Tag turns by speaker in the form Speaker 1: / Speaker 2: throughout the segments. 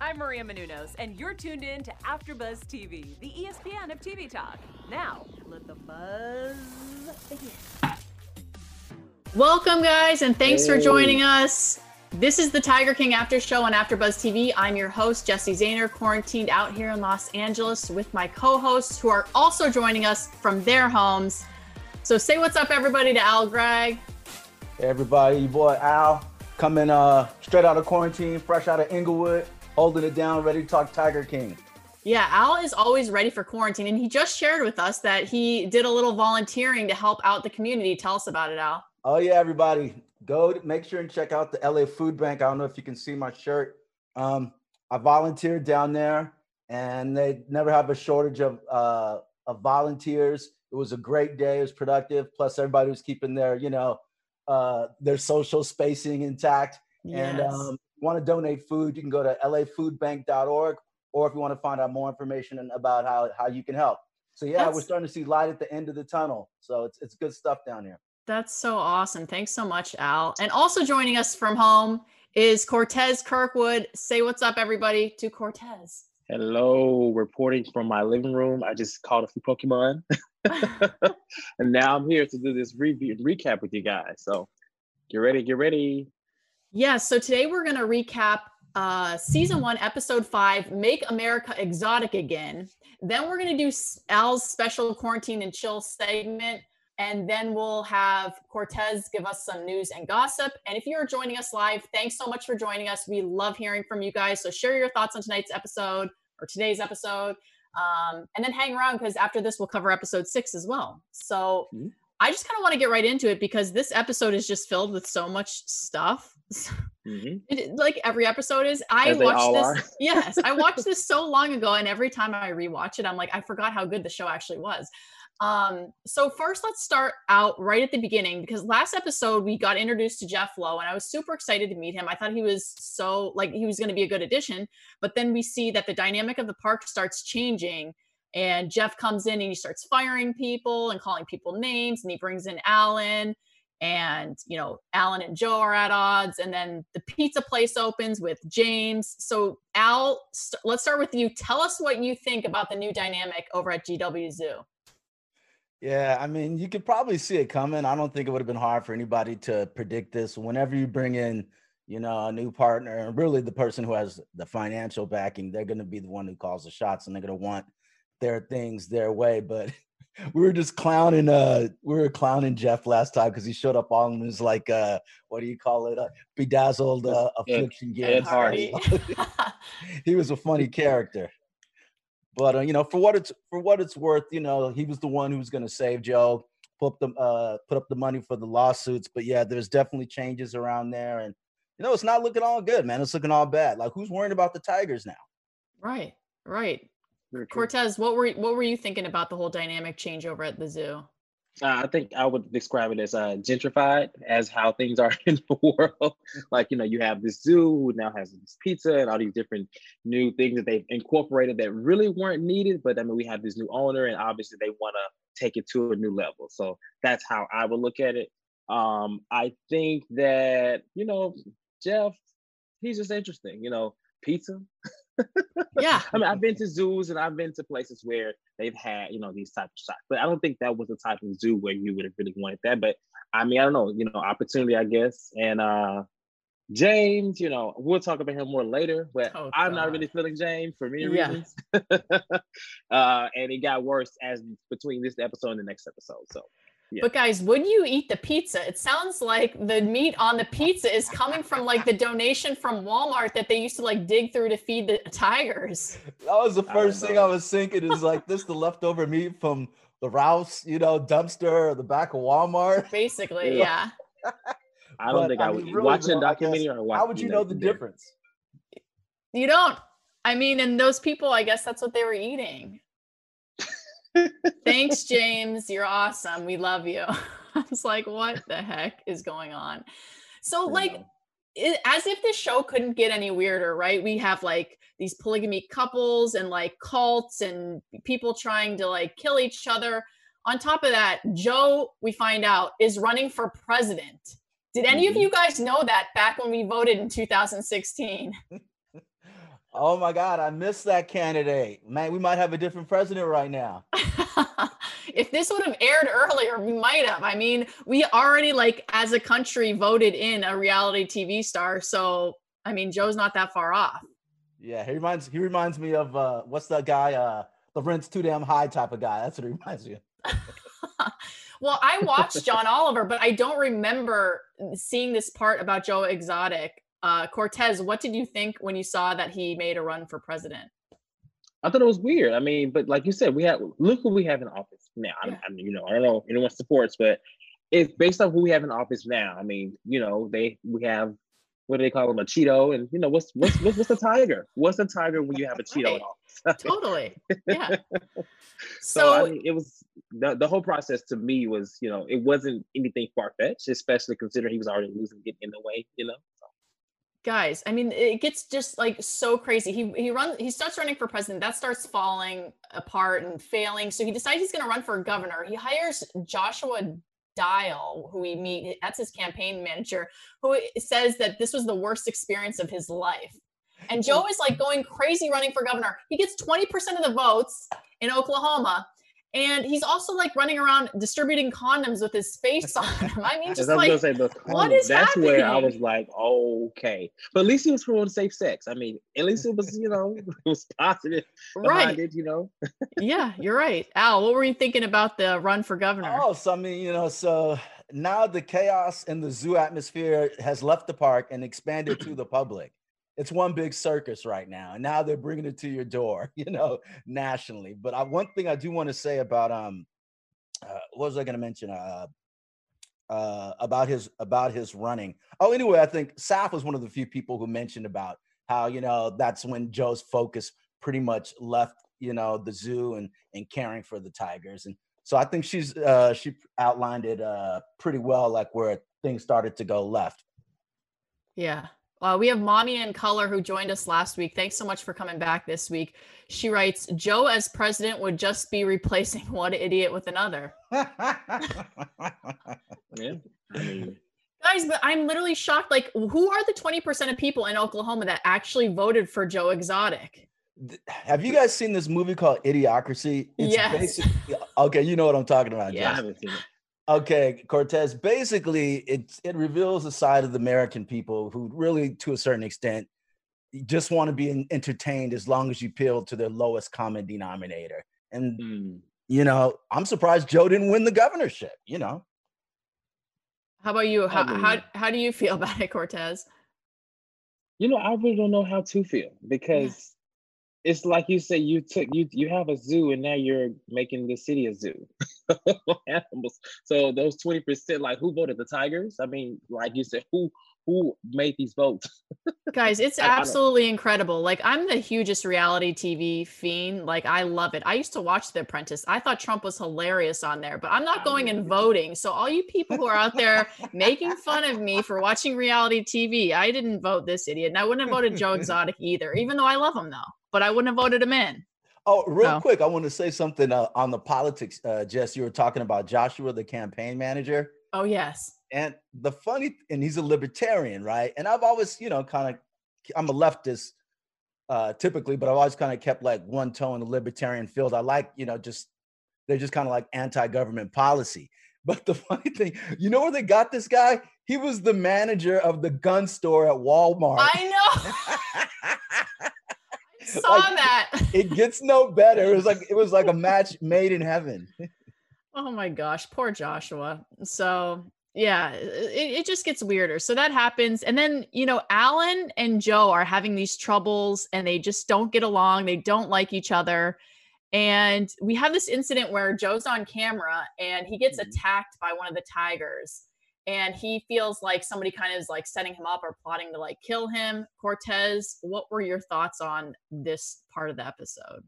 Speaker 1: I'm Maria Menounos, and you're tuned in to AfterBuzz TV, the ESPN of TV talk. Now, let the buzz begin.
Speaker 2: Welcome, guys, and thanks hey. for joining us. This is the Tiger King After Show on AfterBuzz TV. I'm your host, Jessie Zahner, quarantined out here in Los Angeles with my co-hosts who are also joining us from their homes. So say what's up, everybody, to Al Gragg.
Speaker 3: Hey, everybody, your boy Al, coming uh, straight out of quarantine, fresh out of Inglewood, holding it down, ready to talk Tiger King.
Speaker 2: Yeah, Al is always ready for quarantine, and he just shared with us that he did a little volunteering to help out the community. Tell us about it, Al.
Speaker 3: Oh yeah, everybody, go make sure and check out the LA Food Bank. I don't know if you can see my shirt. Um, I volunteered down there, and they never have a shortage of uh, of volunteers. It was a great day. It was productive. Plus, everybody was keeping their you know uh, their social spacing intact. Yes. And um, want to donate food, you can go to lafoodbank.org, or if you want to find out more information about how how you can help. So yeah, That's... we're starting to see light at the end of the tunnel. So it's it's good stuff down here.
Speaker 2: That's so awesome. Thanks so much, Al. And also joining us from home is Courtez Kirkwood. Say what's up, everybody, to Courtez.
Speaker 4: Hello, reporting from my living room. I just caught a few Pokemon. and now I'm here to do this review recap with you guys. So get ready, get ready.
Speaker 2: Yeah, so today we're going to recap uh, season one, episode five, Make America Exotic Again. Then we're going to do Al's special quarantine and chill segment and then we'll have Courtez give us some news and gossip. And if you're joining us live, thanks so much for joining us. We love hearing from you guys. So share your thoughts on tonight's episode or today's episode. Um, and then hang around because after this, we'll cover episode six as well. So mm-hmm. I just kind of want to get right into it because this episode is just filled with so much stuff. Mm-hmm. It, like every episode is. I As watched this. Yes, I watched this so long ago, and every time I rewatch it, I'm like, I forgot how good the show actually was. Um, so first let's start out right at the beginning because last episode we got introduced to Jeff Lowe and I was super excited to meet him. I thought he was so like he was going to be a good addition, but then we see that the dynamic of the park starts changing and Jeff comes in and he starts firing people and calling people names and he brings in Allen and you know Allen and Joe are at odds and then the pizza place opens with James. So Al, st- let's start with you. Tell us what you think about the new dynamic over at GW Zoo.
Speaker 3: Yeah, I mean, you could probably see it coming. I don't think it would have been hard for anybody to predict this. Whenever you bring in, you know, a new partner, and really the person who has the financial backing, they're going to be the one who calls the shots, and they're going to want their things their way. But we were just clowning. Uh, we were clowning Jeff last time because he showed up on his like, uh, what do you call it? Uh, bedazzled uh, affliction
Speaker 4: game. Hardy.
Speaker 3: he was a funny character. But uh, you know, for what it's for what it's worth, you know, he was the one who was going to save Joe, put up the uh, put up the money for the lawsuits. But yeah, there's definitely changes around there, and you know, it's not looking all good, man. It's looking all bad. Like, who's worrying about the Tigers now?
Speaker 2: Right, right. Courtez, what were what were you thinking about the whole dynamic change over at the zoo?
Speaker 4: Uh, I think I would describe it as uh, gentrified, as how things are in the world. like, you know, you have this zoo who now has this pizza and all these different new things that they've incorporated that really weren't needed. But I mean, we have this new owner, and obviously they want to take it to a new level. So that's how I would look at it. Um, I think that, you know, Jeff, he's just interesting. You know, pizza.
Speaker 2: yeah.
Speaker 4: I mean, I've been to zoos and I've been to places where they've had, you know, these type of shots. But I don't think that was the type of zoo where you would have really wanted that. But I mean, I don't know, you know, opportunity, I guess. And uh James, you know, we'll talk about him more later, but oh, I'm not really feeling James for many yeah. reasons. uh, and it got worse as between this episode and the next episode. So
Speaker 2: yeah. But guys, would you eat the pizza? It sounds like the meat on the pizza is coming from like the donation from Walmart that they used to like dig through to feed the tigers.
Speaker 3: That was the first I thing I was thinking is like this the leftover meat from the Rouse, you know, dumpster or the back of Walmart.
Speaker 2: Basically, yeah.
Speaker 4: I don't but, think I, I would mean, really watching a documentary or
Speaker 3: How would you know the there. difference?
Speaker 2: You don't. I mean, and those people, I guess that's what they were eating. Thanks, James. You're awesome. We love you. I was like, what the heck is going on? So, like, it, as if this show couldn't get any weirder, right? We have like these polygamy couples and like cults and people trying to like kill each other. On top of that, Joe, we find out, is running for president. Did any mm-hmm. of you guys know that back when we voted in 2016?
Speaker 3: Oh my God, I missed that candidate. Man, we might have a different president right now.
Speaker 2: if this would have aired earlier, we might have. I mean, we already like as a country voted in a reality TV star. So I mean, Joe's not that far off.
Speaker 3: Yeah, he reminds he reminds me of uh what's that guy? Uh the rent's too damn high type of guy. That's what he reminds me of.
Speaker 2: well, I watched John Oliver, but I don't remember seeing this part about Joe Exotic. Uh, Courtez, what did you think when you saw that he made a run for president?
Speaker 4: I thought it was weird. I mean, but like you said, we have look who we have in office now. Yeah. I, I mean, you know, I don't know anyone supports, but it's based on who we have in office now. I mean, you know, they we have what do they call them a Cheeto, and you know what's what's what's, what's the tiger? What's a tiger when you have a Cheeto right. in
Speaker 2: office? totally, yeah.
Speaker 4: so, so I mean, it was the, the whole process to me was you know it wasn't anything far fetched, especially considering he was already losing, getting in the way, you know
Speaker 2: guys i mean it gets just like so crazy. He he runs he starts running for president. That starts falling apart and failing. So he decides he's going to run for governor. He hires joshua dial who we meet that's his campaign manager who says that this was the worst experience of his life. And joe is like going crazy running for governor. He gets 20% of the votes in oklahoma and he's also like running around distributing condoms with his face on them. I mean, just like, say, what is
Speaker 4: That's
Speaker 2: happening?
Speaker 4: where I was like, okay. But at least he was promoting safe sex. I mean, at least it was, you know, it was positive. Right. It, you know?
Speaker 2: yeah, you're right. Al, what were you thinking about the run for governor?
Speaker 3: Oh, so I mean, you know, so now the chaos in the zoo atmosphere has left the park and expanded to the public it's one big circus right now and now they're bringing it to your door you know nationally but I, one thing i do want to say about um uh, what was i going to mention uh uh about his about his running. Oh anyway i think Saff was one of the few people who mentioned about how you know that's when joe's focus pretty much left you know the zoo and and caring for the tigers and so i think she's uh she outlined it uh pretty well like where things started to go left.
Speaker 2: Yeah uh, we have Mommy in Color who joined us last week. Thanks so much for coming back this week. She writes Joe as president would just be replacing one idiot with another. yeah. I mean, Guys, but I'm literally shocked. Like, who are the 20% of people in Oklahoma that actually voted for Joe Exotic?
Speaker 3: Have you guys seen this movie called Idiocracy?
Speaker 2: It's yes.
Speaker 3: okay, you know what I'm talking about.
Speaker 4: Yeah, I haven't seen it.
Speaker 3: Okay, Courtez. Basically, it it reveals a side of the American people who really, to a certain extent, just want to be entertained as long as you appeal to their lowest common denominator. And mm. you know, I'm surprised Joe didn't win the governorship. You know.
Speaker 2: How about you? How I mean, how how do you feel about it, Courtez?
Speaker 4: You know, I really don't know how to feel because it's like you say you took you you have a zoo and now you're making the city a zoo. Animals. So those 20% like who voted? The tigers? I mean like you said who who made these votes?
Speaker 2: Guys it's absolutely incredible. Like i'm the hugest reality tv fiend. Like i love it. I used to watch the apprentice. I thought trump was hilarious on there but i'm not going and voting. So all you people who are out there making fun of me for watching reality tv i didn't vote this idiot and i wouldn't have voted joe exotic either even though i love him though but I wouldn't have voted him in.
Speaker 3: Oh, real so. quick, I want to say something uh, on the politics. Uh, Jess, you were talking about Joshua, the campaign manager.
Speaker 2: Oh yes.
Speaker 3: And the funny, and he's a libertarian, right? And I've always, you know, kind of, I'm a leftist uh, typically, but I've always kind of kept like one toe in the libertarian field. I like, you know, just they're just kind of like anti-government policy. But the funny thing, you know where they got this guy? He was the manager of the gun store at Walmart.
Speaker 2: I know. saw like, that.
Speaker 3: it gets no better. It was like it was like a match made in heaven.
Speaker 2: oh my gosh, poor Joshua. So yeah, it, it just gets weirder. So that happens. And then, you know, Allen and Joe are having these troubles and they just don't get along. They don't like each other. And we have this incident where Joe's on camera and he gets mm-hmm. attacked by one of the tigers and he feels like somebody kind of is like setting him up or plotting to like kill him. Courtez, what were your thoughts on this part of the episode?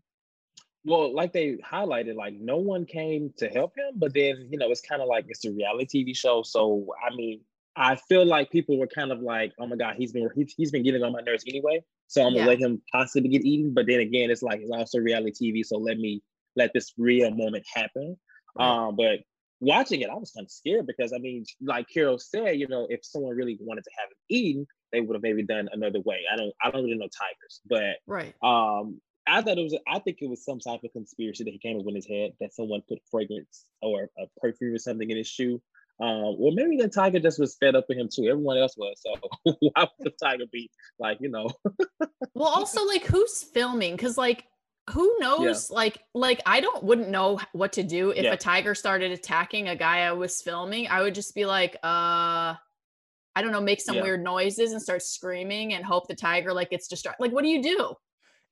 Speaker 4: Well, like they highlighted, like no one came to help him, but then you know it's kind of like it's a reality TV show. So I mean, I feel like people were kind of like, oh my god, he's been he's, he's been getting on my nerves anyway. So I'm gonna yeah. let him possibly get eaten. But then again, it's like it's also reality TV, so let me let this real moment happen. Right. Um, but watching it, I was kind of scared because I mean, like Carole said, you know, if someone really wanted to have him eaten, they would have maybe done another way. I don't I don't really know tigers, but
Speaker 2: Right.
Speaker 4: um I thought it was I think it was some type of conspiracy that he came up with in his head that someone put fragrance or a perfume or something in his shoe. Um, well, maybe the tiger just was fed up with him too. Everyone else was. So why would the tiger be like, you know?
Speaker 2: Well, also like who's filming? Because like who knows? Like like I don't wouldn't know what to do if
Speaker 4: Yeah.
Speaker 2: a tiger started attacking a guy I was filming. I would just be like, uh I don't know, make some
Speaker 4: Yeah.
Speaker 2: weird noises and start screaming and hope the tiger like gets distracted. Like, what do you do?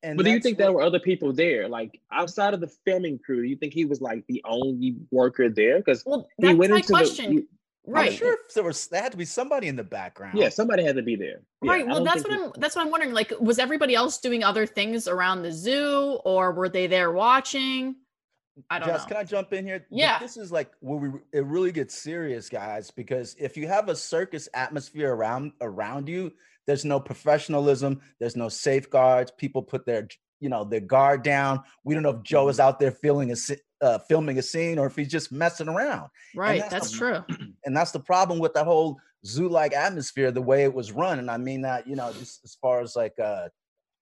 Speaker 3: And
Speaker 4: But do you think
Speaker 3: what-
Speaker 4: there were other people there, like outside of the filming crew? Do you think he was like the only worker there? Because
Speaker 2: Well,
Speaker 4: he
Speaker 2: that's
Speaker 4: went
Speaker 2: my
Speaker 4: into
Speaker 2: question.
Speaker 4: the
Speaker 2: right.
Speaker 3: I'm sure if there was there had to be somebody in the background.
Speaker 4: yeah, somebody had to be there. Yeah,
Speaker 2: right. Well, that's what I'm that's what I'm wondering. Like, was everybody else doing other things around the zoo or were they there watching? I don't
Speaker 3: Jess,
Speaker 2: know.
Speaker 3: can I jump in here? Th-
Speaker 2: Yeah.
Speaker 3: This is like where we it really gets serious, guys, because if you have a circus atmosphere around around you, there's no professionalism, there's no safeguards. People put their you know their guard down. We don't know if Joe
Speaker 2: Mm-hmm.
Speaker 3: is out there feeling a sce- uh, filming a scene or if he's just messing around.
Speaker 2: right.
Speaker 3: that's
Speaker 2: That's
Speaker 3: the-
Speaker 2: true.
Speaker 3: And that's the problem with that whole zoo-like atmosphere, the way it was run. And I mean that, you know, just as far as like uh,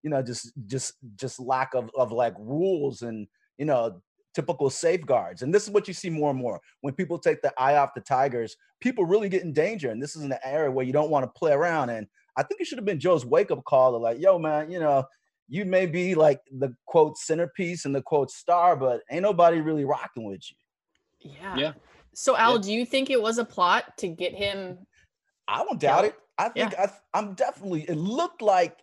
Speaker 3: you know, just just just lack of of like rules and you know typical safeguards. And this is what you see more and more when people take the eye off the tigers. People really get in danger, and this is an area where you don't want to play around. And I think it should have been Joe's wake up call to like, yo, man, you know, you may be like the quote centerpiece and the quote star, but ain't nobody really rocking with you.
Speaker 2: Yeah.
Speaker 4: Yeah.
Speaker 2: So Al,
Speaker 4: Yeah.
Speaker 2: do you think it was a plot to get him?
Speaker 3: I don't doubt
Speaker 2: Yeah.
Speaker 3: it. I think I, I'm definitely. It looked like,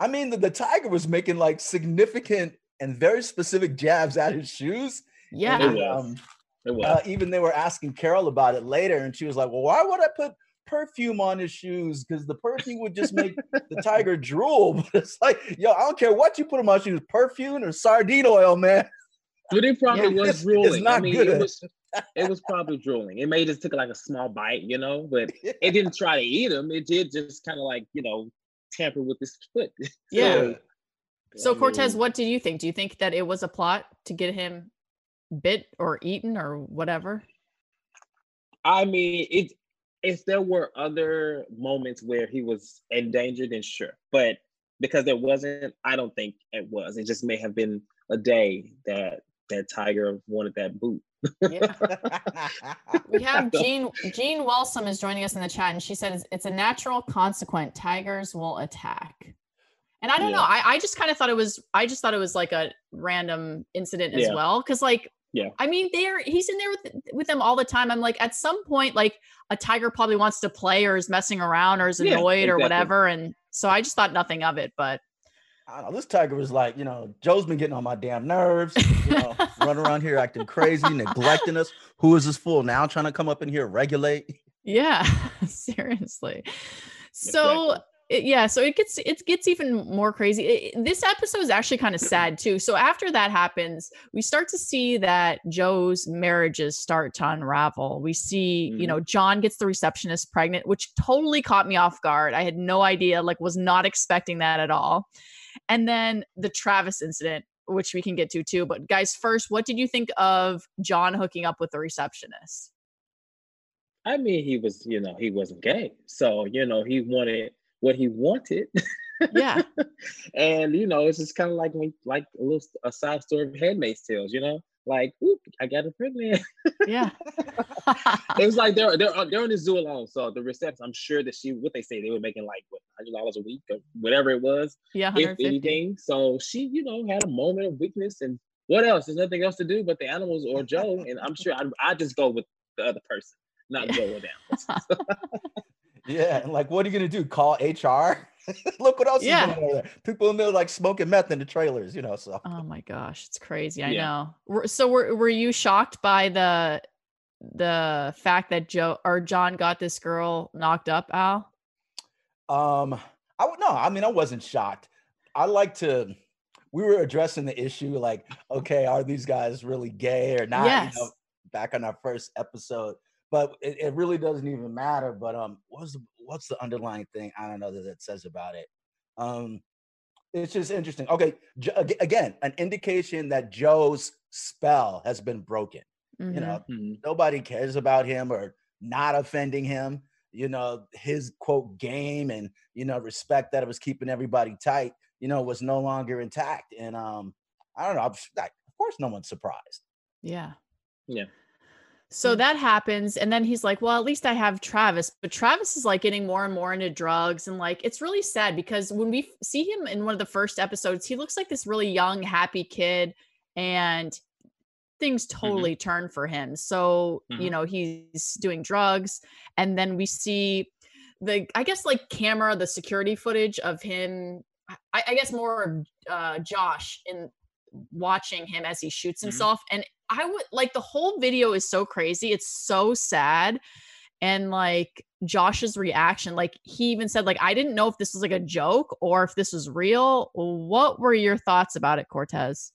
Speaker 3: I mean, the, the tiger was making like significant and very specific jabs at his shoes.
Speaker 2: Yeah.
Speaker 3: And, um,
Speaker 4: It was.
Speaker 3: uh, even they were asking Carole about it later, and she was like, "Well, why would I put perfume on his shoes? Because the perfume would just make the tiger drool." But it's like, yo, I don't care what you put on my shoes, perfume or sardine oil, man.
Speaker 4: But it probably
Speaker 2: Yeah.
Speaker 4: was
Speaker 3: It's- it's
Speaker 4: drooling. I mean,
Speaker 3: good.
Speaker 4: it was it was probably drooling. It may just took like a small bite, you know, but it didn't try to eat him. It did just kind of like, you know, tamper with his foot.
Speaker 2: Yeah. So
Speaker 4: I Courtez,
Speaker 2: what do you think? Do you think that it was a plot to get him bit or eaten or whatever?
Speaker 4: I mean, it if there were other moments where he was endangered, danger, then sure. But because there wasn't, I don't think it was. It just may have been a day that that tiger wanted that boot.
Speaker 2: Yeah. We have Jean Jean Wellsome is joining us in the chat, and she said it's, it's a natural consequence. Tigers will attack. And I don't know. I, I just kind of thought it was. I just thought it was like a random incident as
Speaker 4: Yeah.
Speaker 2: well. Because like,
Speaker 4: Yeah.
Speaker 2: I mean, they're he's in there with with them all the time. I'm like, at some point, like a tiger probably wants to play or is messing around or is
Speaker 4: Yeah,
Speaker 2: annoyed or whatever. And so I just thought nothing of it. But
Speaker 3: I don't know. This tiger was like, you know, Joe's been getting on my damn nerves. You know, running around here acting crazy, neglecting us. Who is this fool now trying to come up in here regulate?
Speaker 2: Yeah, seriously. So
Speaker 4: Exactly.
Speaker 2: It, yeah, so it gets it gets even more crazy. It- this episode is actually kind of sad too. So after that happens, we start to see that Joe's marriages start to unravel. We see, you
Speaker 4: Mhm.
Speaker 2: know, John gets the receptionist pregnant, which totally caught me off guard. I had no idea, like was not expecting that at all. And then the Travis incident, which we can get to too. But guys, first, what did you think of John hooking up with the receptionist?
Speaker 4: I mean, he was, you know, he wasn't gay. So, you know, he wanted what he wanted.
Speaker 2: Yeah.
Speaker 4: and you know, it's just kind of like when- like a little a side story of Handmaid's Tales, you know, like, oop, I got a pregnant.
Speaker 2: Yeah.
Speaker 4: it was like they're they're they're on the zoo alone. So the reception, I'm sure that she what they say they were making like what hundred dollars a week or whatever it was,
Speaker 2: yeah,
Speaker 4: if anything. So she, you know, had a moment of weakness and what else? There's nothing else to do but the animals or Joe. And I'm sure I I just go with the other person, not
Speaker 2: Yeah.
Speaker 4: Joe or the animals.
Speaker 3: Yeah, and like, what are you gonna do? Call HR? Look what else
Speaker 2: Yeah.
Speaker 3: is going on there. People in there like smoking meth in the trailers, you know. So
Speaker 2: Oh my gosh, it's crazy. I
Speaker 4: Yeah.
Speaker 2: know. So were were you shocked by the the fact that Joe or John got this girl knocked up, Al?
Speaker 3: Um, I would no, I mean, I wasn't shocked. I like to. We were addressing the issue, like, okay, are these guys really gay or not?
Speaker 2: Yes.
Speaker 3: You know, back on our first episode, but it, it really doesn't even matter. But um, what's the what's the underlying thing? I don't know that it says about it. Um, it's just interesting. Okay, Jo- again, an indication that Joe's spell has been broken. You
Speaker 2: Mhm.
Speaker 3: know,
Speaker 4: Mhm.
Speaker 3: nobody cares about him or not offending him. you know, his quote game and you know respect that it was keeping everybody tight, you know, was no longer intact. And um, I don't know. I'm, like, of course, no one's surprised.
Speaker 2: Yeah.
Speaker 4: Yeah.
Speaker 2: So that happens. And then he's like, well, at least I have Travis. But Travis is like getting more and more into drugs. And like, it's really sad because when we see him in one of the first episodes, he looks like this really young, happy kid. And things totally turn for him. So, you
Speaker 4: Mhm.
Speaker 2: know, he's doing drugs. And then we see the, I guess, like camera, the security footage of him. I, I guess more of uh, Josh in watching him as he shoots
Speaker 4: Mhm.
Speaker 2: himself. And I would like the whole video is so crazy. It's so sad. And like Josh's reaction, like he even said, like, I didn't know if this was like a joke or if this was real. What were your thoughts about it, Courtez?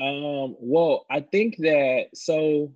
Speaker 4: Um, well, I think that so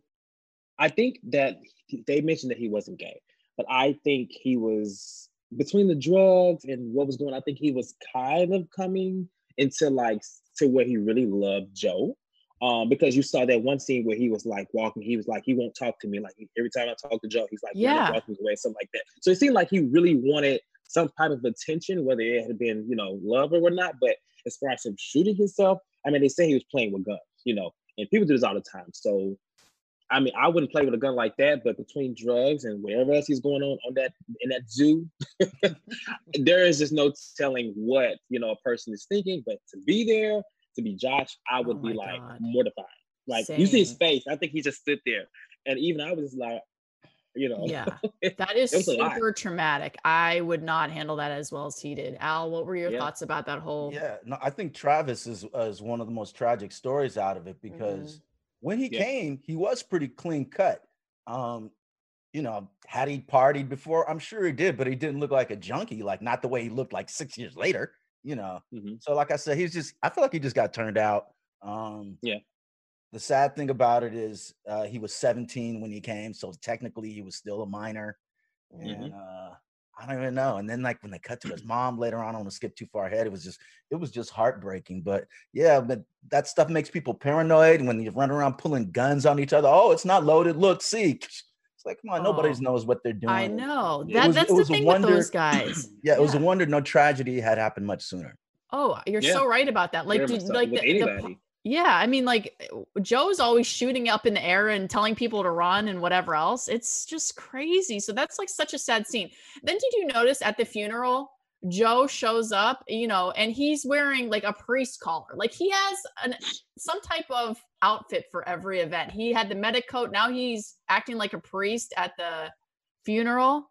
Speaker 4: I think that they mentioned that he wasn't gay, but I think he was between the drugs and what was going on, I think he was kind of coming into like to where he really loved Joe. Um, because you saw that one scene where he was like walking, he was like, he won't talk to me. Like every time I talk to Joe, he's like,
Speaker 2: Yeah.
Speaker 4: walking away, something like that. So it seemed like he really wanted some type of attention, whether it had been, you know, love or whatnot. But as far as him shooting himself, I mean, they say he was playing with guns, you know, and people do this all the time. So, I mean, I wouldn't play with a gun like that, but between drugs and whatever else he's going on on that in that zoo, there is just no telling what you know a person is thinking. But to be there, to be Josh, I would
Speaker 2: Oh
Speaker 4: be like
Speaker 2: God.
Speaker 4: mortified. Like you see his face, I think he just stood there, and even I was like, you know,
Speaker 2: Yeah, that is
Speaker 4: It was a lot.
Speaker 2: super traumatic. I would not handle that as well as he did. Al, what were your
Speaker 4: Yeah.
Speaker 2: thoughts about that whole?
Speaker 3: Yeah, no, I think Travis is uh, is one of the most tragic stories out of it because when he
Speaker 4: Yeah.
Speaker 3: came, he was pretty clean cut. Um, you know, had he partied before? I'm sure he did, but he didn't look like a junkie, like not the way he looked like six years later. You know,
Speaker 4: Mhm.
Speaker 3: so like I said, he's just. I feel like he just got turned out. Um,
Speaker 4: Yeah.
Speaker 3: The sad thing about it is uh, he was 17 when he came, so technically he was still a minor. And
Speaker 4: Mhm.
Speaker 3: uh, I don't even know. And then like when they cut to his mom later on, I don't want to skip too far ahead. It was just it was just heartbreaking. But yeah, but that stuff makes people paranoid when you run around pulling guns on each other. Oh, it's not loaded. Look, see. It's like, come on, nobody
Speaker 2: Oh,
Speaker 3: knows what they're doing.
Speaker 2: I know
Speaker 3: It
Speaker 2: that.
Speaker 3: was-
Speaker 2: that's
Speaker 3: it
Speaker 2: the thing
Speaker 3: wonder-
Speaker 2: with those guys.
Speaker 3: Yeah, it was a wonder no tragedy had happened much sooner.
Speaker 2: Oh, you're
Speaker 4: Yeah.
Speaker 2: so right about that. Like,
Speaker 4: Very
Speaker 2: did, like the, the yeah, I mean, like Joe's always shooting up in the air and telling people to run and whatever else. It's just crazy. So that's like such a sad scene. Then did you notice at the funeral, Joe shows up, you know, and he's wearing like a priest collar. Like he has an some type of outfit for every event. He had the medic coat. Now he's acting like a priest at the funeral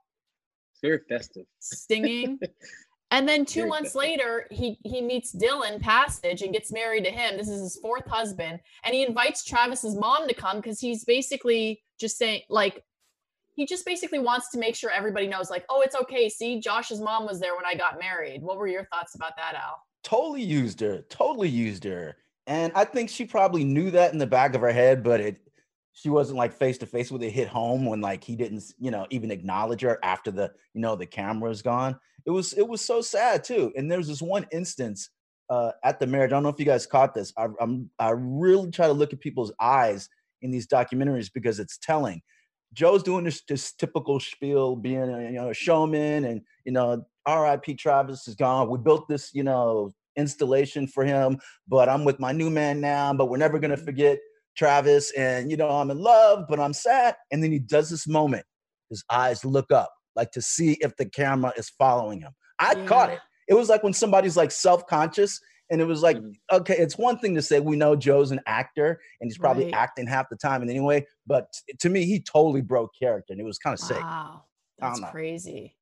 Speaker 4: very festive.
Speaker 2: stinging. and then two
Speaker 4: Very
Speaker 2: months
Speaker 4: festive.
Speaker 2: later, he he meets Dillon Passage and gets married to him. This is his fourth husband, and he invites Travis's mom to come because he's basically just saying like he just basically wants to make sure everybody knows like oh it's okay see josh's mom was there when i got married what were your thoughts about that al
Speaker 3: Totally used her. Totally used her. And I think she probably knew that in the back of her head, but it she wasn't like face to face with it hit home when like he didn't, you know, even acknowledge her after the, you know, the camera's gone. It was it was so sad too. And there's this one instance uh at the marriage. I don't know if you guys caught this. I, I'm I really try to look at people's eyes in these documentaries because it's telling. Joe's doing this, this typical spiel, being a you know a showman, and you know, R.I.P. Travis is gone. We built this, you know, installation for him, but I'm with my new man now. But we're never gonna mm-hmm. forget Travis, and you know, I'm in love, but I'm sad. And then he does this moment. His eyes look up, like to see if the camera is following him. I caught
Speaker 2: mm.
Speaker 3: it. It was like when somebody's like self-conscious, and it was like,
Speaker 4: Mhm.
Speaker 3: okay, it's one thing to say we know Joe's an actor and he's probably
Speaker 2: Right.
Speaker 3: acting half the time and anyway, but t- to me, he totally broke character and it was kind of sick.
Speaker 2: wow that's crazy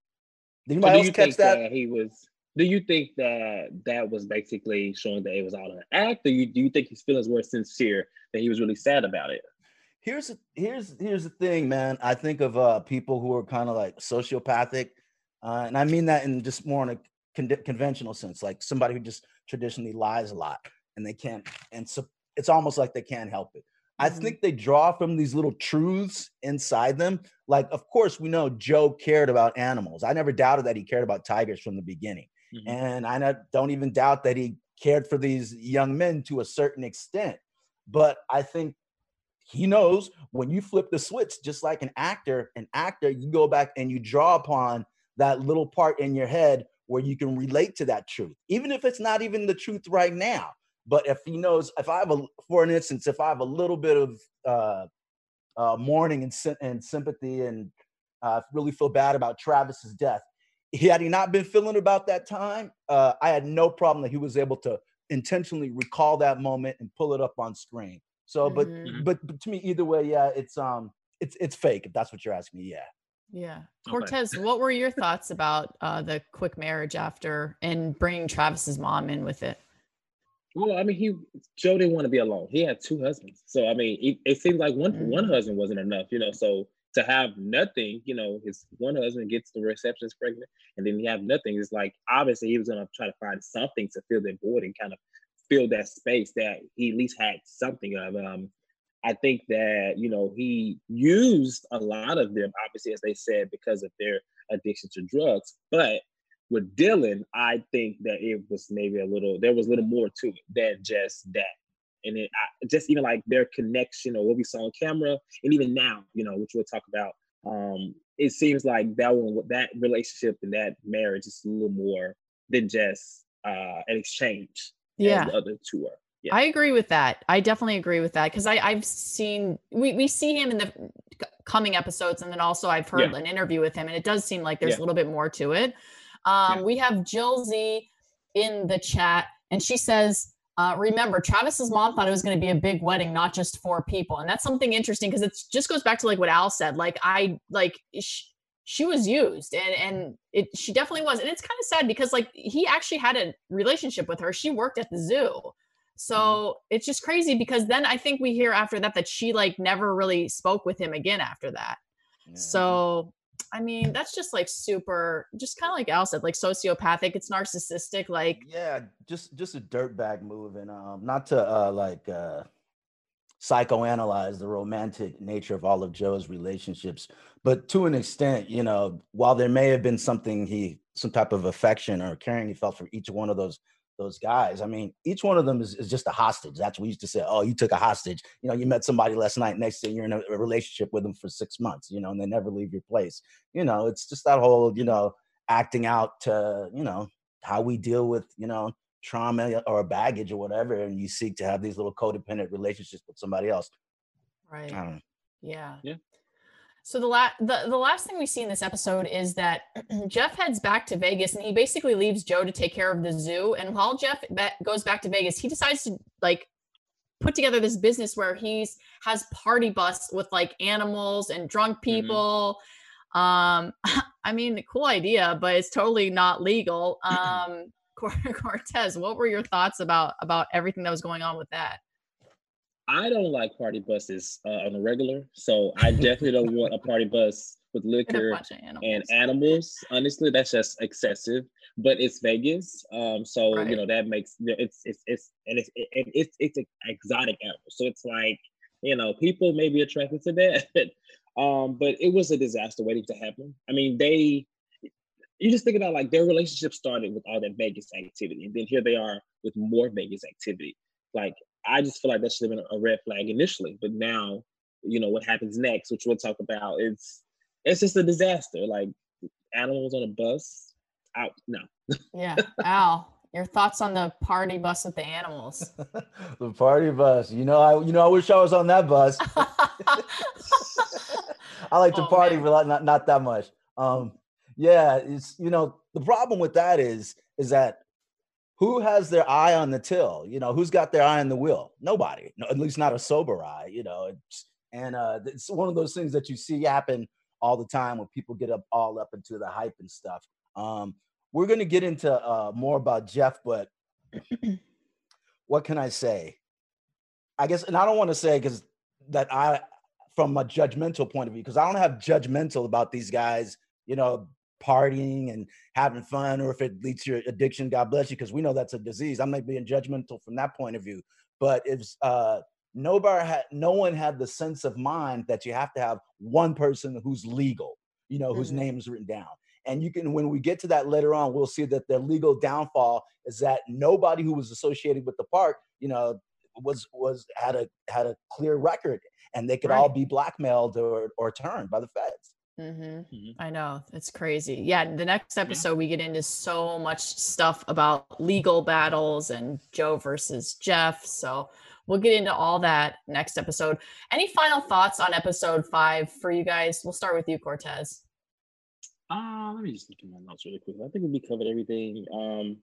Speaker 3: Did anybody
Speaker 4: do
Speaker 3: else
Speaker 4: you
Speaker 3: catch
Speaker 4: think
Speaker 3: that?
Speaker 4: that he was? Do you think that that was basically showing that it was all an act, or you do you think his feelings were sincere that he was really sad about it?
Speaker 3: here's here's here's the thing, man. I think of uh people who are kind of like sociopathic, uh, and I mean that in just more in a con- conventional sense, like somebody who just traditionally lies a lot and they can't, and so it's almost like they can't help it. I
Speaker 2: Mhm.
Speaker 3: think they draw from these little truths inside them. Like, of course, we know Joe cared about animals. I never doubted that he cared about tigers from the beginning.
Speaker 4: Mhm.
Speaker 3: And I not- don't even doubt that he cared for these young men to a certain extent. But I think he knows when you flip the switch, just like an actor, an actor, you go back and you draw upon that little part in your head where you can relate to that truth, even if it's not even the truth right now. But if he knows, if I have a, for an instance, if I have a little bit of uh, uh, mourning and, and sympathy and uh, really feel bad about Travis's death, had he not been feeling about that time, uh, I had no problem that he was able to intentionally recall that moment and pull it up on screen. So, but mm-hmm. but but to me, either way, yeah, it's um, it's it's fake. If that's what you're asking me, yeah.
Speaker 2: Yeah, Courtez, what were your thoughts about uh, the quick marriage after and bringing Travis's mom in with it?
Speaker 4: Well, I mean, he Joe didn't want to be alone. He had two husbands, so I mean, it, it seemed like one mm-hmm. one husband wasn't enough, you know. So to have nothing, you know, his one husband gets the receptionist pregnant, and then he have nothing. It's like obviously he was gonna try to find something to fill that void and kind of fill that space that he at least had something of. Um, I think that you know he used a lot of them, obviously, as they said, because of their addiction to drugs. But with Dillon, I think that it was maybe a little there was a little more to it than just that. And it I, just even like their connection or what we saw on camera, and even now, you know, which we'll talk about. Um, it seems like that one, that relationship and that marriage is a little more than just uh, an exchange.
Speaker 2: Yeah,
Speaker 4: the other two are.
Speaker 2: Yeah. I agree with that. I definitely agree with that because I I've seen we we see him in the coming episodes, and then also I've heard yeah. an interview with him, and it does seem like there's yeah. a little bit more to it. Um. We have Jill Z in the chat, and she says, uh, "Remember, Travis's mom thought it was going to be a big wedding, not just four people, and that's something interesting because it just goes back to like what Al said. Like I like." She, she was used and and it she definitely was and it's kind of sad because like he actually had a relationship with her she worked at the zoo so mm-hmm. it's just crazy because then I think we hear after that that she like never really spoke with him again after that. Yeah. So I mean, that's just like super, just kind of like Al said, like sociopathic. It's narcissistic. Like
Speaker 3: yeah, just just a dirtbag move, and um, not to uh like uh psychoanalyze the romantic nature of all of Joe's relationships, but to an extent, you know, while there may have been something he, some type of affection or caring he felt for each one of those those guys. I mean, each one of them is, is just a hostage. That's what we used to say. Oh, you took a hostage. You know, you met somebody last night. Next thing you're in a, a relationship with them for six months. You know, and they never leave your place. You know, it's just that whole you know acting out to you know how we deal with you know trauma or baggage or whatever, and you seek to have these little codependent relationships with somebody else.
Speaker 2: Right. Yeah.
Speaker 4: Yeah.
Speaker 2: So the, la- the the last thing we see in this episode is that Jeff heads back to Vegas and he basically leaves Joe to take care of the zoo. And while Jeff be- goes back to Vegas, he decides to like put together this business where he's has party bus with like animals and drunk mm-hmm. people. Mm-hmm. Um, I mean, cool idea, but it's totally not legal. Um, Courtez, what were your thoughts about about everything that was going on with that?
Speaker 4: I don't like party buses uh, on a regular, so I definitely don't want a party bus with liquor animals. and animals. Honestly, that's just excessive. But it's Vegas, um, so right. you know that makes it's it's it's and it's it, it's it's an exotic animal. So it's like you know people may be attracted to that, um, but it was a disaster waiting to happen. I mean, they you just think about like their relationship started with all that Vegas activity, and then here they are with more Vegas activity. Like I just feel like that should have been a red flag initially, but now, you know, what happens next, which we'll talk about, it's it's just a disaster. Like animals on a bus, out no.
Speaker 2: yeah, Al, your thoughts on the party bus with the animals?
Speaker 3: the party bus. You know, I you know I wish I was on that bus. I like to oh, party, man. but not not that much. Um, yeah, it's you know the problem with that is is that who has their eye on the till? You know, who's got their eye on the wheel? Nobody. No, at least not a sober eye. You know, and uh, it's one of those things that you see happen all the time when people get up all up into the hype and stuff. Um, we're going to get into uh, more about Jeff, but what can I say? I guess, and I don't want to say because that I, from a judgmental point of view, because I don't have judgmental about these guys, you know, partying and having fun, or if it leads to addiction, God bless you, because we know that's a disease. I'm not being judgmental from that point of view. But it's uh, nobody had, no one had the sense of mind that you have to have one person who's legal, you know, mm-hmm. whose name is written down. And you can, when we get to that later on, we'll see that the legal downfall is that nobody who was associated with the park, you know, was was had a had a clear record, and they could
Speaker 2: Right.
Speaker 3: all be blackmailed or or turned by the feds.
Speaker 2: Hmm
Speaker 4: Mhm.
Speaker 2: I know it's crazy. Yeah, the next episode we get into so much stuff about legal battles and Joe versus Jeff. So we'll get into all that next episode. Any final thoughts on episode five for you guys? We'll start with you, Courtez.
Speaker 4: Uh, let me just look at my notes really quick. I think we covered everything. Um,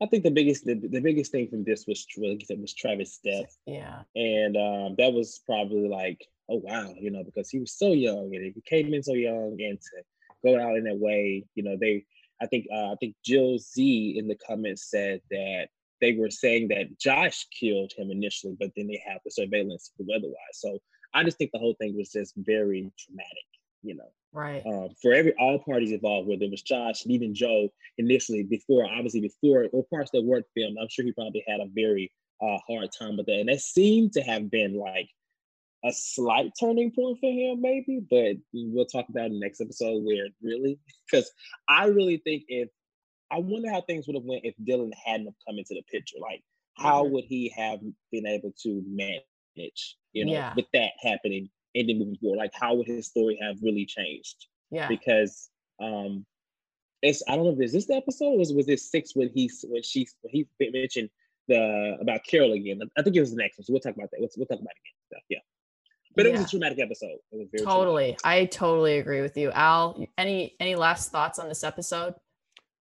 Speaker 4: I think the biggest the, the biggest thing from this was like you said was Travis' death,
Speaker 2: Yeah.
Speaker 4: and um, that was probably like, oh wow, you know, because he was so young and he came in so young, and to go out in that way, you know, they. I think uh, I think Jill Z in the comments said that they were saying that Josh killed him initially, but then they have the surveillance to prove otherwise. So I just think the whole thing was just very traumatic, you know
Speaker 2: Right.
Speaker 4: um, for every all parties involved, whether it was Josh and even Joe initially before, obviously before or parts that weren't filmed, I'm sure he probably had a very uh, hard time with that, and that seemed to have been like a slight turning point for him, maybe. But we'll talk about in the next episode where really, because I really think if I wonder how things would have went if Dillon hadn't come into the picture, like how
Speaker 2: Mhm.
Speaker 4: would he have been able to manage, you know,
Speaker 2: Yeah.
Speaker 4: with that happening and then moving forward? Like how would his story have really changed?
Speaker 2: Yeah.
Speaker 4: because um it's I don't know if is this the episode or was, was this six when he when she when he mentioned the about Carole again. I think it was the next one. So we'll talk about that. We'll, we'll talk about it again. So, yeah. But it was a traumatic episode. It was very traumatic.
Speaker 2: Totally. I totally agree with you. Al, any any last thoughts on this episode?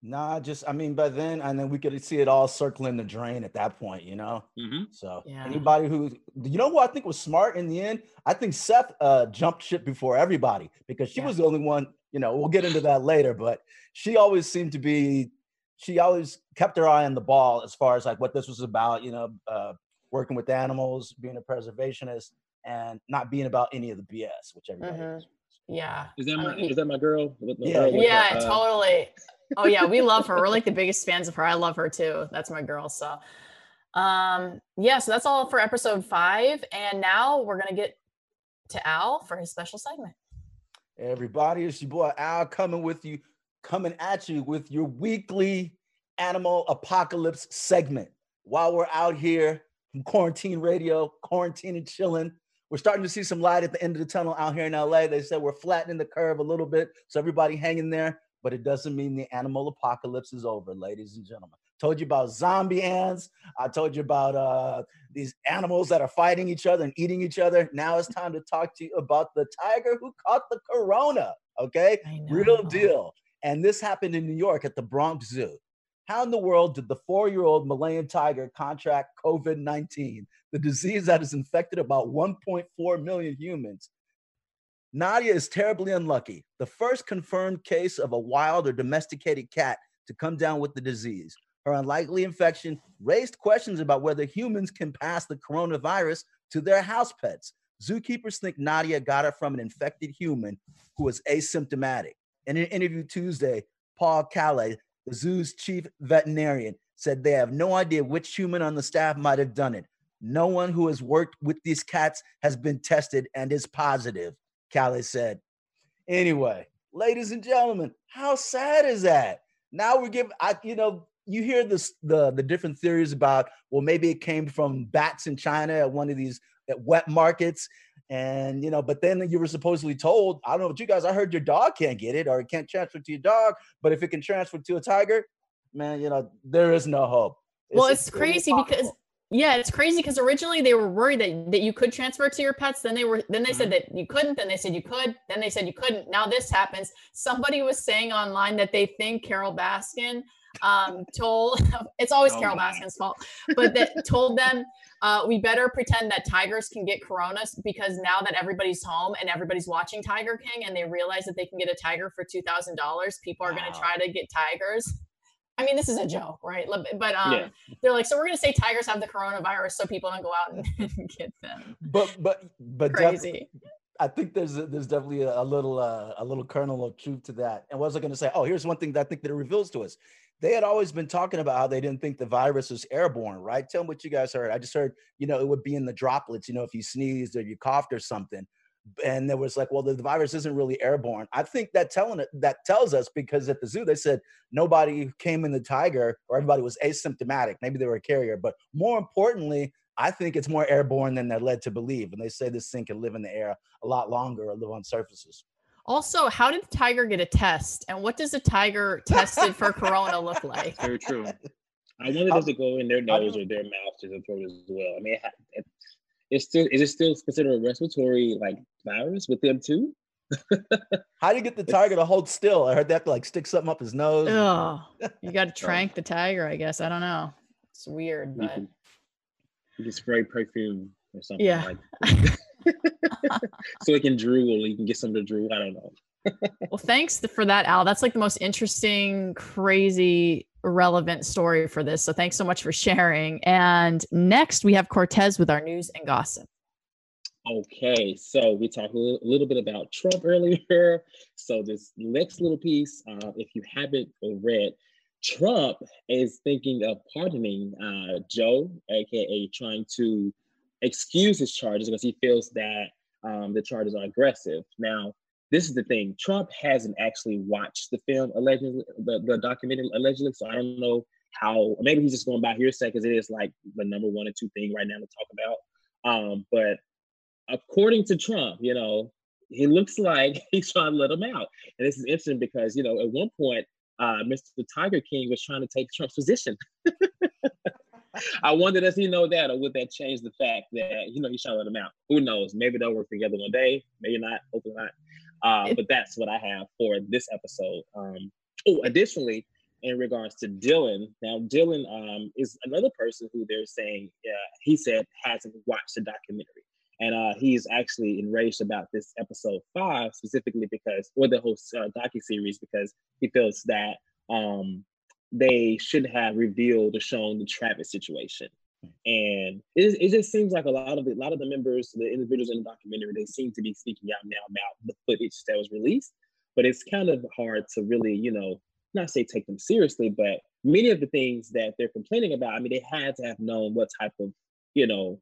Speaker 3: Nah, just I mean, by then, and then we could see it all circling the drain at that point, you know.
Speaker 4: Mhm.
Speaker 3: So
Speaker 2: Yeah.
Speaker 3: anybody who, you know, who I think was smart in the end, I think Saff uh, jumped ship before everybody because she
Speaker 2: Yeah.
Speaker 3: was the only one. You know, we'll get into that later, but she always seemed to be, she always kept her eye on the ball as far as like what this was about. You know, uh, working with animals, being a preservationist, and not being about any of the BS, which everybody.
Speaker 2: Mhm.
Speaker 3: was.
Speaker 2: Yeah.
Speaker 4: Is that my
Speaker 2: mean,
Speaker 4: is that my girl? With my
Speaker 3: Yeah,
Speaker 4: girl with
Speaker 2: yeah,
Speaker 4: her, uh,
Speaker 2: totally. Oh yeah, we love her. We're like the biggest fans of her. I love her too. That's my girl. So um yeah, so that's all for episode five. And now we're gonna get to Al for his special segment.
Speaker 3: Everybody, it's your boy Al coming with you, coming at you with your weekly animal apocalypse segment. While we're out here from quarantine radio, quarantine and chilling, we're starting to see some light at the end of the tunnel out here in LA. They said we're flattening the curve a little bit, so everybody hanging there. But it doesn't mean the animal apocalypse is over, ladies and gentlemen. Told you about zombie ants. I told you about uh, these animals that are fighting each other and eating each other. Now it's time to talk to you about the tiger who caught the corona. Okay, real deal. And this happened in New York at the Bronx Zoo. How in the world did the four-year-old Malayan tiger contract COVID-19, the disease that has infected about 1.4 million humans? Nadia is terribly unlucky. The first confirmed case of a wild or domesticated cat to come down with the disease. Her unlikely infection raised questions about whether humans can pass the coronavirus to their house pets. Zookeepers think Nadia got it from an infected human who was asymptomatic. In an interview Tuesday, Paul Calle, the zoo's chief veterinarian, said they have no idea which human on the staff might have done it. No one who has worked with these cats has been tested and is positive, Calle said. Anyway, ladies and gentlemen, how sad is that? Now we're giving, I, you know, you hear this the the different theories about well maybe it came from bats in China at one of these wet markets and you know but then you were supposedly told I don't know about you guys I heard your dog can't get it or it can't transfer to your dog but if it can transfer to a tiger man you know there is no hope
Speaker 2: Well, it's crazy because yeah, it's crazy because originally they were worried that, that you could transfer to your pets. Then they were then they said mm-hmm. that you couldn't. Then they said you could. Then they said you couldn't. Now this happens. Somebody was saying online that they think Carole Baskin um told it's always
Speaker 4: Oh
Speaker 2: Carole
Speaker 4: my.
Speaker 2: Baskin's fault, but that told them uh, we better pretend that tigers can get coronas because now that everybody's home and everybody's watching Tiger King and they realize that they can get a tiger for two thousand dollars, people are going to try to get tigers. I mean, this is a joke, right? But um,
Speaker 4: Yeah.
Speaker 2: they're like, so we're going to say tigers have the coronavirus so people don't go out and get them.
Speaker 3: but but but
Speaker 2: Crazy.
Speaker 3: I think there's a, there's definitely a, a little uh, a little kernel of truth to that. And what was I going to say? Oh, here's one thing that I think that it reveals to us. They had always been talking about how they didn't think the virus was airborne, right? Tell me what you guys heard. I just heard, you know, it would be in the droplets, you know, if you sneezed or you coughed or something. And there was like, well, the, virus isn't really airborne. I think that telling it that tells us because at the zoo they said nobody came in the tiger or everybody was asymptomatic. Maybe they were a carrier, but more importantly, I think it's more airborne than they're led to believe. And they say this thing can live in the air a lot longer or live on surfaces.
Speaker 2: Also, how did the tiger get a test? And what does a tiger tested for corona look like?
Speaker 4: Very true. I wonder does it go in their nose or their mouth to the throat as well? I mean, it, it's still is it still considered a respiratory like virus with them too?
Speaker 3: How do you get the tiger to hold still? I heard they have to like stick something up his nose.
Speaker 2: Oh, you got to trank the tiger, I guess. I don't know. It's weird, but
Speaker 4: you can, you spray perfume or something.
Speaker 2: Yeah.
Speaker 4: Like so it can drool. You can get some to drool. I don't know.
Speaker 2: well, thanks for that, Al. That's like the most interesting, crazy, relevant story for this. So thanks so much for sharing. And next, we have Courtez with our news and gossip.
Speaker 4: Okay, so we talked a little bit about Trump earlier. So this next little piece, uh, if you haven't read, Trump is thinking of pardoning uh, Joe, aka trying to excuse his charges because he feels that um, the charges are aggressive. Now, this is the thing: Trump hasn't actually watched the film allegedly, the, the documentary allegedly. So I don't know how. Maybe he's just going by hearsay because it is like the number one and two thing right now to talk about. Um, but according to Trump, you know, he looks like he's trying to let him out. And this is interesting because, you know, at one point, uh, Mr. Tiger King was trying to take Trump's position. I wonder, does he know that, or would that change the fact that you know he's trying to let him out? Who knows? Maybe they'll work together one day. Maybe not. Hopefully not. Uh, but that's what I have for this episode. Um, oh, additionally, in regards to Dillon, now Dillon um, is another person who they're saying uh, he said hasn't watched the documentary. And uh, he's actually enraged about this episode five specifically because, or the whole uh, docu series, because he feels that um, they should have revealed or shown the Travis situation. And it, it just seems like a lot of the, a lot of the members, the individuals in the documentary, they seem to be speaking out now about the footage that was released. But it's kind of hard to really, you know, not say take them seriously, but many of the things that they're complaining about, I mean, they had to have known what type of, you know,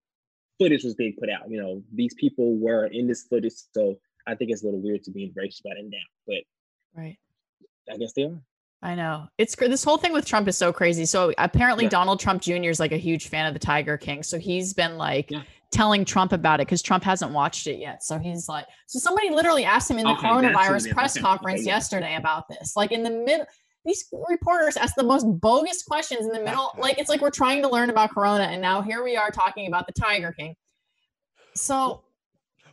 Speaker 4: footage was being put out. You know, these people were in this footage, so I think it's a little weird to be enraged about it now. But
Speaker 2: right,
Speaker 4: I guess they are.
Speaker 2: I know it's this whole thing with Trump is so crazy. So apparently yeah. Donald Trump Jr. is like a huge fan of the Tiger King. So he's been like yeah. telling Trump about it because Trump hasn't watched it yet. So he's like, so somebody literally asked him in the okay, coronavirus press okay. conference okay, yesterday about this. Like in the mid, these reporters ask the most bogus questions in the middle. Like it's like we're trying to learn about Corona, and now here we are talking about the Tiger King. So,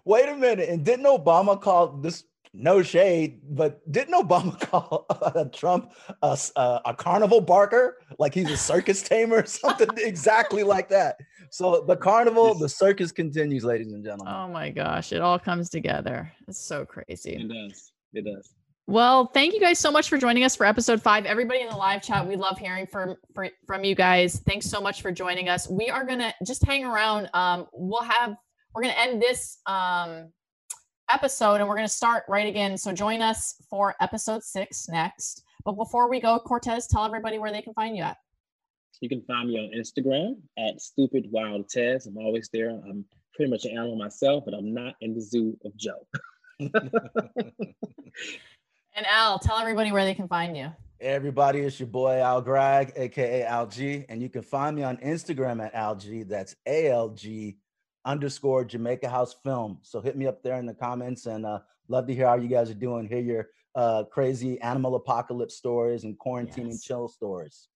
Speaker 3: wait a minute. And didn't Obama call this? No shade, but didn't Obama call uh, Trump a, a, a, carnival barker? Like he's a circus tamer or something exactly like that. So the carnival, the circus continues, ladies and gentlemen.
Speaker 2: Oh my gosh, it all comes together. It's so crazy.
Speaker 4: It does. It does.
Speaker 2: Well, thank you guys so much for joining us for episode five. Everybody in the live chat, we love hearing from from you guys. Thanks so much for joining us. We are gonna just hang around. Um, we'll have we're gonna end this um episode and we're gonna start right again. So join us for episode six next. But before we go, Courtez, tell everybody where they can find you at.
Speaker 4: You can find me on Instagram at Stupid Wild Tez. I'm always there. I'm pretty much an animal myself, but I'm not in the zoo of Joe.
Speaker 2: And Al, tell everybody where they can find you.
Speaker 3: Everybody, it's your boy Al Gragg, aka Al G, and you can find me on Instagram at Al G. That's A L G underscore Jamaica House Film. So hit me up there in the comments, and uh, love to hear how you guys are doing. Hear your uh, crazy animal apocalypse stories and quarantine yes. and chill stories.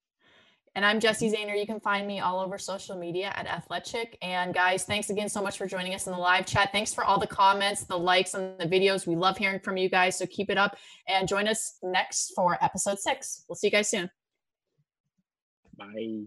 Speaker 2: And I'm Jessie Zahner. You can find me all over social media at Athletic. And guys, thanks again so much for joining us in the live chat. Thanks for all the comments, the likes, and the videos. We love hearing from you guys. So keep it up and join us next for episode six. We'll see you guys soon.
Speaker 4: Bye.